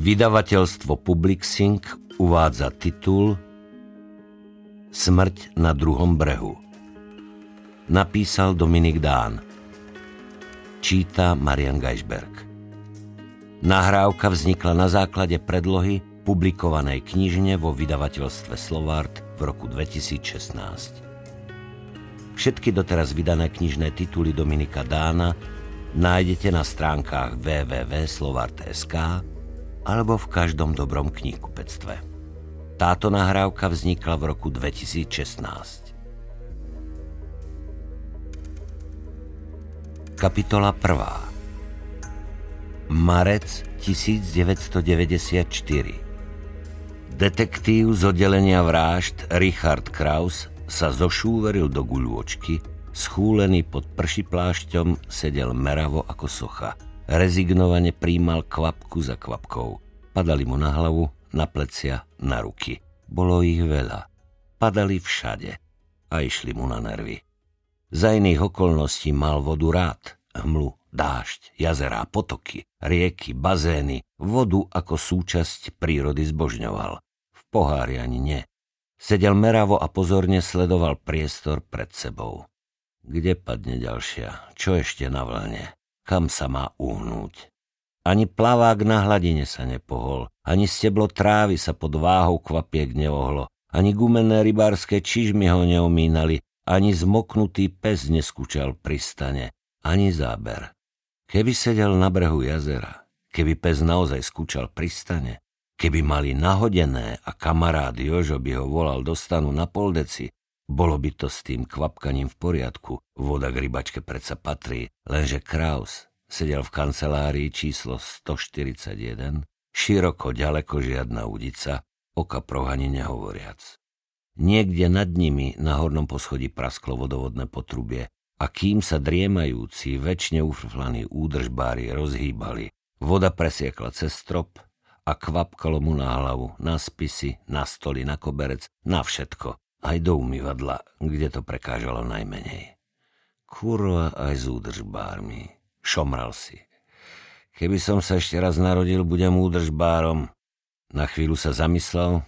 Vydavateľstvo Publixing uvádza titul Smrť na druhom brehu. Napísal Dominik Dán. Číta Marian Geisberg. Nahrávka vznikla na základe predlohy publikovanej knižne vo vydavateľstve Slovart v roku 2016. Všetky doteraz vydané knižné tituly Dominika Dána nájdete na stránkach www.slovart.sk alebo v každom dobrom knihkupectve. Táto nahrávka vznikla v roku 2016. Kapitola 1. Marec 1994 Detektív z oddelenia vražd Richard Kraus sa zošúveril do guľôčky, schúlený pod pršiplášťom sedel meravo ako socha. Rezignovane príjmal kvapku za kvapkou. Padali mu na hlavu, na plecia, na ruky. Bolo ich veľa. Padali všade a išli mu na nervy. Za iných okolností mal vodu rád. Hmlu, dážď, jazerá, potoky, rieky, bazény, vodu ako súčasť prírody zbožňoval. V pohári ani nie. Sedel meravo a pozorne sledoval priestor pred sebou. Kde padne ďalšia? Čo ešte na vlne? Kam sa má uhnúť? Ani plavák na hladine sa nepohol, ani steblo trávy sa pod váhou kvapiek neohlo, ani gumené rybárske čižmy ho neomínali, ani zmoknutý pes neskúčal pri stane, ani záber. Keby sedel na brehu jazera, keby pes naozaj skúčal pri stane, Keby mali nahodené a kamarát Jožo by ho volal do stanu na poldeci, bolo by to s tým kvapkaním v poriadku. Voda k rybačke predsa patrí, lenže Kraus sedel v kancelárii číslo 141, široko ďaleko žiadna udica, oka prohani nehovoriac. Niekde nad nimi na hornom poschodí prasklo vodovodné potrubie a kým sa driemajúci, väčšine ufrflaní údržbári rozhýbali, voda presiekla cez strop, a kvapkalo mu na hlavu, na spisy, na stoly, na koberec, na všetko. Aj do umývadla, kde to prekážalo najmenej. Kurva aj s údržbármi. Šomral si. Keby som sa ešte raz narodil, budem údržbárom. Na chvíľu sa zamyslel,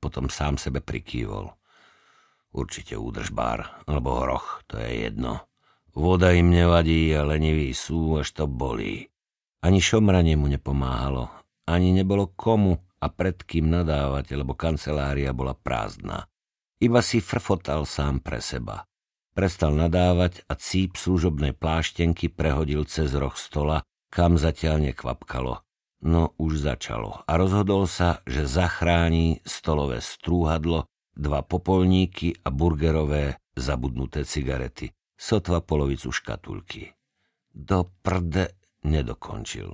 potom sám sebe prikývol. Určite údržbár, alebo hroch, to je jedno. Voda im nevadí a leniví sú, až to bolí. Ani šomranie mu nepomáhalo, ani nebolo komu a pred kým nadávať, lebo kancelária bola prázdna. Iba si frfotal sám pre seba. Prestal nadávať a cíp služobnej pláštenky prehodil cez roh stola, kam zatiaľ nekvapkalo. No už začalo a rozhodol sa, že zachrání stolové strúhadlo, dva popolníky a burgerové zabudnuté cigarety. Sotva polovicu škatulky. Do prde nedokončil.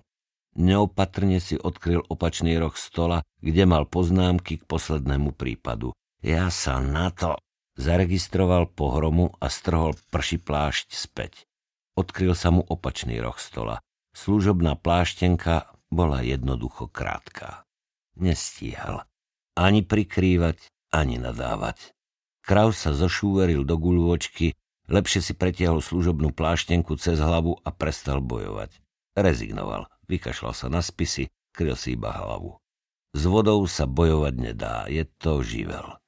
Neopatrne si odkryl opačný roh stola, kde mal poznámky k poslednému prípadu. Ja sa na to... Zaregistroval pohromu a strhol prši plášť späť. Odkryl sa mu opačný roh stola. Služobná pláštenka bola jednoducho krátka. Nestíhal. Ani prikrývať, ani nadávať. Kraus sa zošúveril do guľôčky, lepšie si pretiahol služobnú pláštenku cez hlavu a prestal bojovať. Rezignoval vykašľal sa na spisy, kryl si iba hlavu. S vodou sa bojovať nedá, je to živel.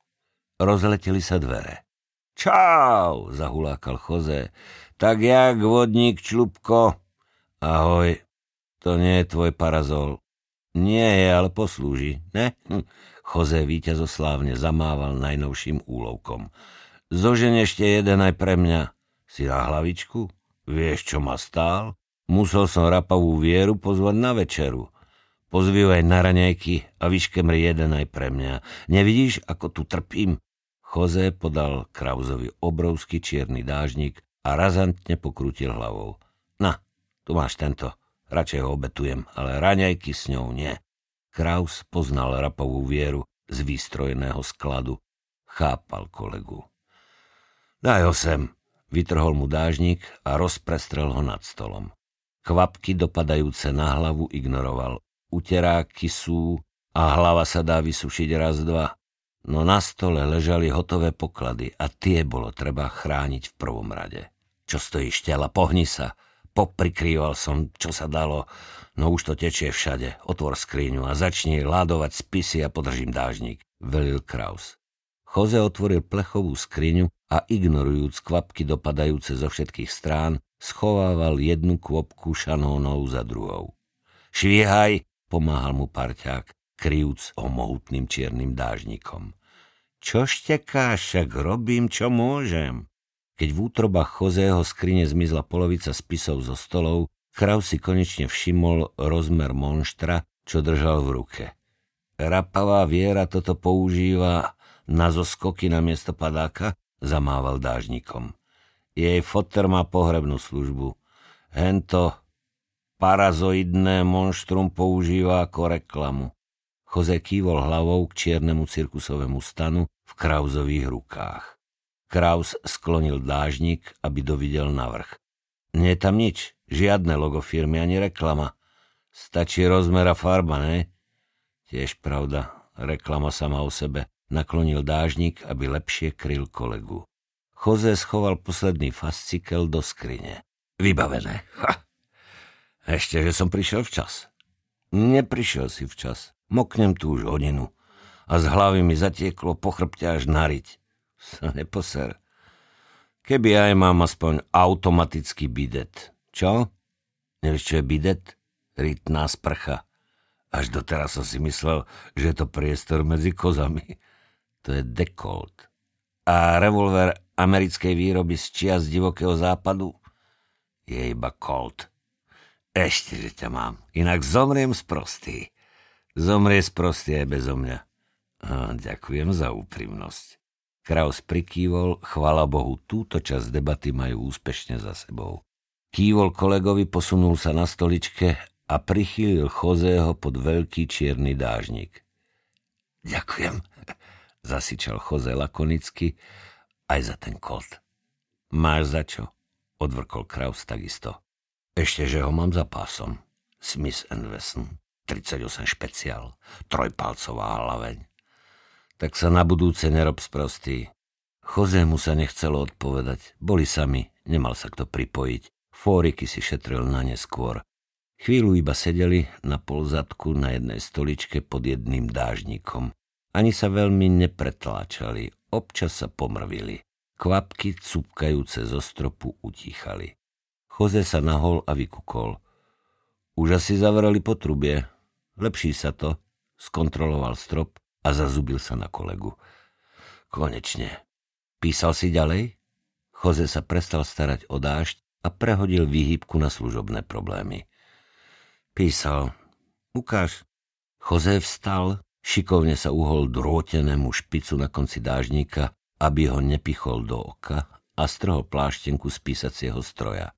Rozleteli sa dvere. Čau, zahulákal Choze. Tak jak, vodník Člupko? Ahoj, to nie je tvoj parazol. Nie je, ale poslúži, ne? Hm. Choze víťazoslávne zamával najnovším úlovkom. Zožen ešte jeden aj pre mňa. Si na hlavičku? Vieš, čo ma stál? Musel som rapavú vieru pozvať na večeru. Pozvívaj na raňajky a vyškemri jeden aj pre mňa. Nevidíš, ako tu trpím? Jose podal Krauzovi obrovský čierny dážnik a razantne pokrútil hlavou. Na, tu máš tento. Radšej ho obetujem, ale raňajky s ňou nie. Kraus poznal rapavú vieru z výstrojeného skladu. Chápal kolegu. Daj ho sem. Vytrhol mu dážnik a rozprestrel ho nad stolom. Kvapky dopadajúce na hlavu ignoroval. Uteráky sú a hlava sa dá vysušiť raz, dva. No na stole ležali hotové poklady a tie bolo treba chrániť v prvom rade. Čo stojíš tela, pohni sa. Poprikrýval som, čo sa dalo, no už to tečie všade. Otvor skriňu a začni ládovať spisy a podržím dážnik, velil Kraus. Jose otvoril plechovú skriňu a ignorujúc kvapky dopadajúce zo všetkých strán, schovával jednu kvopku šanónov za druhou. Švíhaj, pomáhal mu parťák, kryjúc mohutným čiernym dážnikom. Čo štekáš, však robím, čo môžem. Keď v útrobách Chozého skrine zmizla polovica spisov zo stolov, Kraus si konečne všimol rozmer monštra, čo držal v ruke. Rapavá viera toto používa na zoskoky na miesto padáka, zamával dážnikom. Jej foter má pohrebnú službu. Hento parazoidné monštrum používa ako reklamu. Jose kývol hlavou k čiernemu cirkusovému stanu v Krauzových rukách. Kraus sklonil dážnik, aby dovidel navrh. Nie je tam nič, žiadne logo firmy ani reklama. Stačí rozmer a farba, ne? Tiež pravda, reklama sama o sebe. Naklonil dážnik, aby lepšie kryl kolegu. Jose schoval posledný fascikel do skrine. Vybavené. Ha. Ešte, že som prišiel včas. Neprišiel si včas. Moknem tu už hodinu. A z hlavy mi zatieklo po chrbte až nariť sa neposer. Keby aj mám aspoň automatický bidet. Čo? Nevieš, čo je bidet? Rytná sprcha. Až doteraz som si myslel, že je to priestor medzi kozami. To je dekolt. A revolver americkej výroby z čia z divokého západu je iba colt. Ešte, že ťa mám. Inak zomriem z prostý. Zomrie z prostý aj bezo mňa. A ďakujem za úprimnosť. Kraus prikývol, chvala Bohu, túto časť debaty majú úspešne za sebou. Kývol kolegovi, posunul sa na stoličke a prichýlil Chozého pod veľký čierny dážnik. Ďakujem, zasičal Choze lakonicky, aj za ten kolt. Máš za čo? Odvrkol Kraus takisto. Ešte, že ho mám za pásom. Smith Wesson, 38 špeciál, trojpalcová hlaveň tak sa na budúce nerob sprostý. Chozému sa nechcelo odpovedať, boli sami, nemal sa kto pripojiť. Fóriky si šetril na neskôr. Chvíľu iba sedeli na polzadku na jednej stoličke pod jedným dážnikom. Ani sa veľmi nepretláčali, občas sa pomrvili. Kvapky cupkajúce zo stropu utíchali. Choze sa nahol a vykukol. Už asi zavreli potrubie. Lepší sa to. Skontroloval strop a zazubil sa na kolegu. Konečne. Písal si ďalej? Choze sa prestal starať o dážď a prehodil výhybku na služobné problémy. Písal. Ukáž. Choze vstal, šikovne sa uhol drôtenému špicu na konci dážnika, aby ho nepichol do oka a strhol pláštenku z písacieho stroja.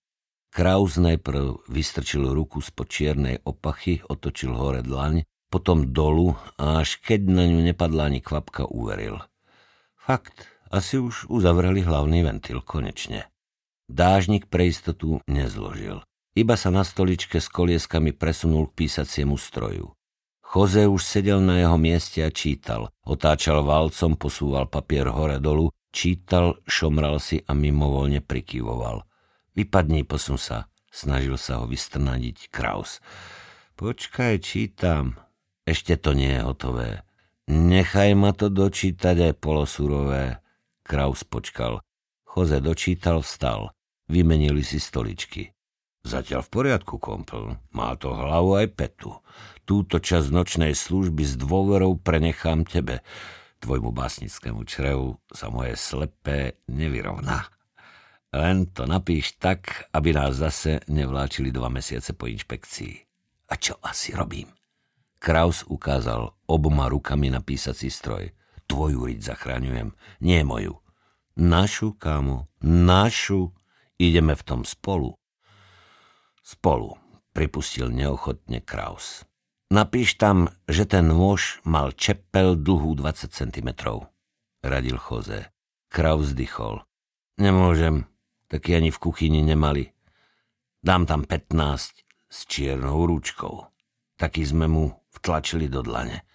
Kraus najprv vystrčil ruku spod čiernej opachy, otočil hore dlaň potom dolu a až keď na ňu nepadla ani kvapka, uveril. Fakt, asi už uzavreli hlavný ventil konečne. Dážnik pre istotu nezložil. Iba sa na stoličke s kolieskami presunul k písaciemu stroju. Jose už sedel na jeho mieste a čítal. Otáčal valcom, posúval papier hore dolu, čítal, šomral si a mimovolne prikyvoval. Vypadni, posun sa. Snažil sa ho vystrnadiť Kraus. Počkaj, čítam. Ešte to nie je hotové. Nechaj ma to dočítať aj polosurové. Kraus počkal. Choze dočítal, vstal. Vymenili si stoličky. Zatiaľ v poriadku, kompl. Má to hlavu aj petu. Túto časť nočnej služby s dôverou prenechám tebe. Tvojmu básnickému črevu sa moje slepé nevyrovná. Len to napíš tak, aby nás zase nevláčili dva mesiace po inšpekcii. A čo asi robím? Kraus ukázal oboma rukami na písací stroj. Tvoju riť zachraňujem, nie moju. Našu, kámo, našu. Ideme v tom spolu. Spolu, pripustil neochotne Kraus. Napíš tam, že ten nôž mal čepel dlhú 20 cm. Radil Jose. Kraus dychol. Nemôžem, taký ani v kuchyni nemali. Dám tam 15 s čiernou rúčkou. Taký sme mu vtlačili do dlane.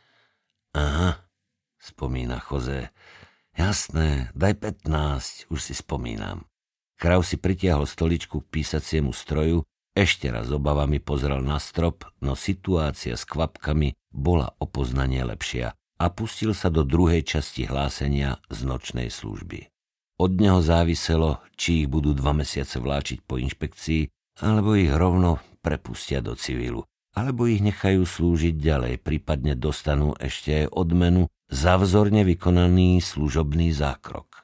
Aha, spomína Jose. Jasné, daj 15, už si spomínam. Kraus si pritiahol stoličku k písaciemu stroju Ešte raz obavami pozrel na strop, no situácia s kvapkami bola o poznanie lepšia a pustil sa do druhej časti hlásenia z nočnej služby. Od neho záviselo, či ich budú dva mesiace vláčiť po inšpekcii, alebo ich rovno prepustia do civilu, alebo ich nechajú slúžiť ďalej, prípadne dostanú ešte aj odmenu za vzorne vykonaný služobný zákrok.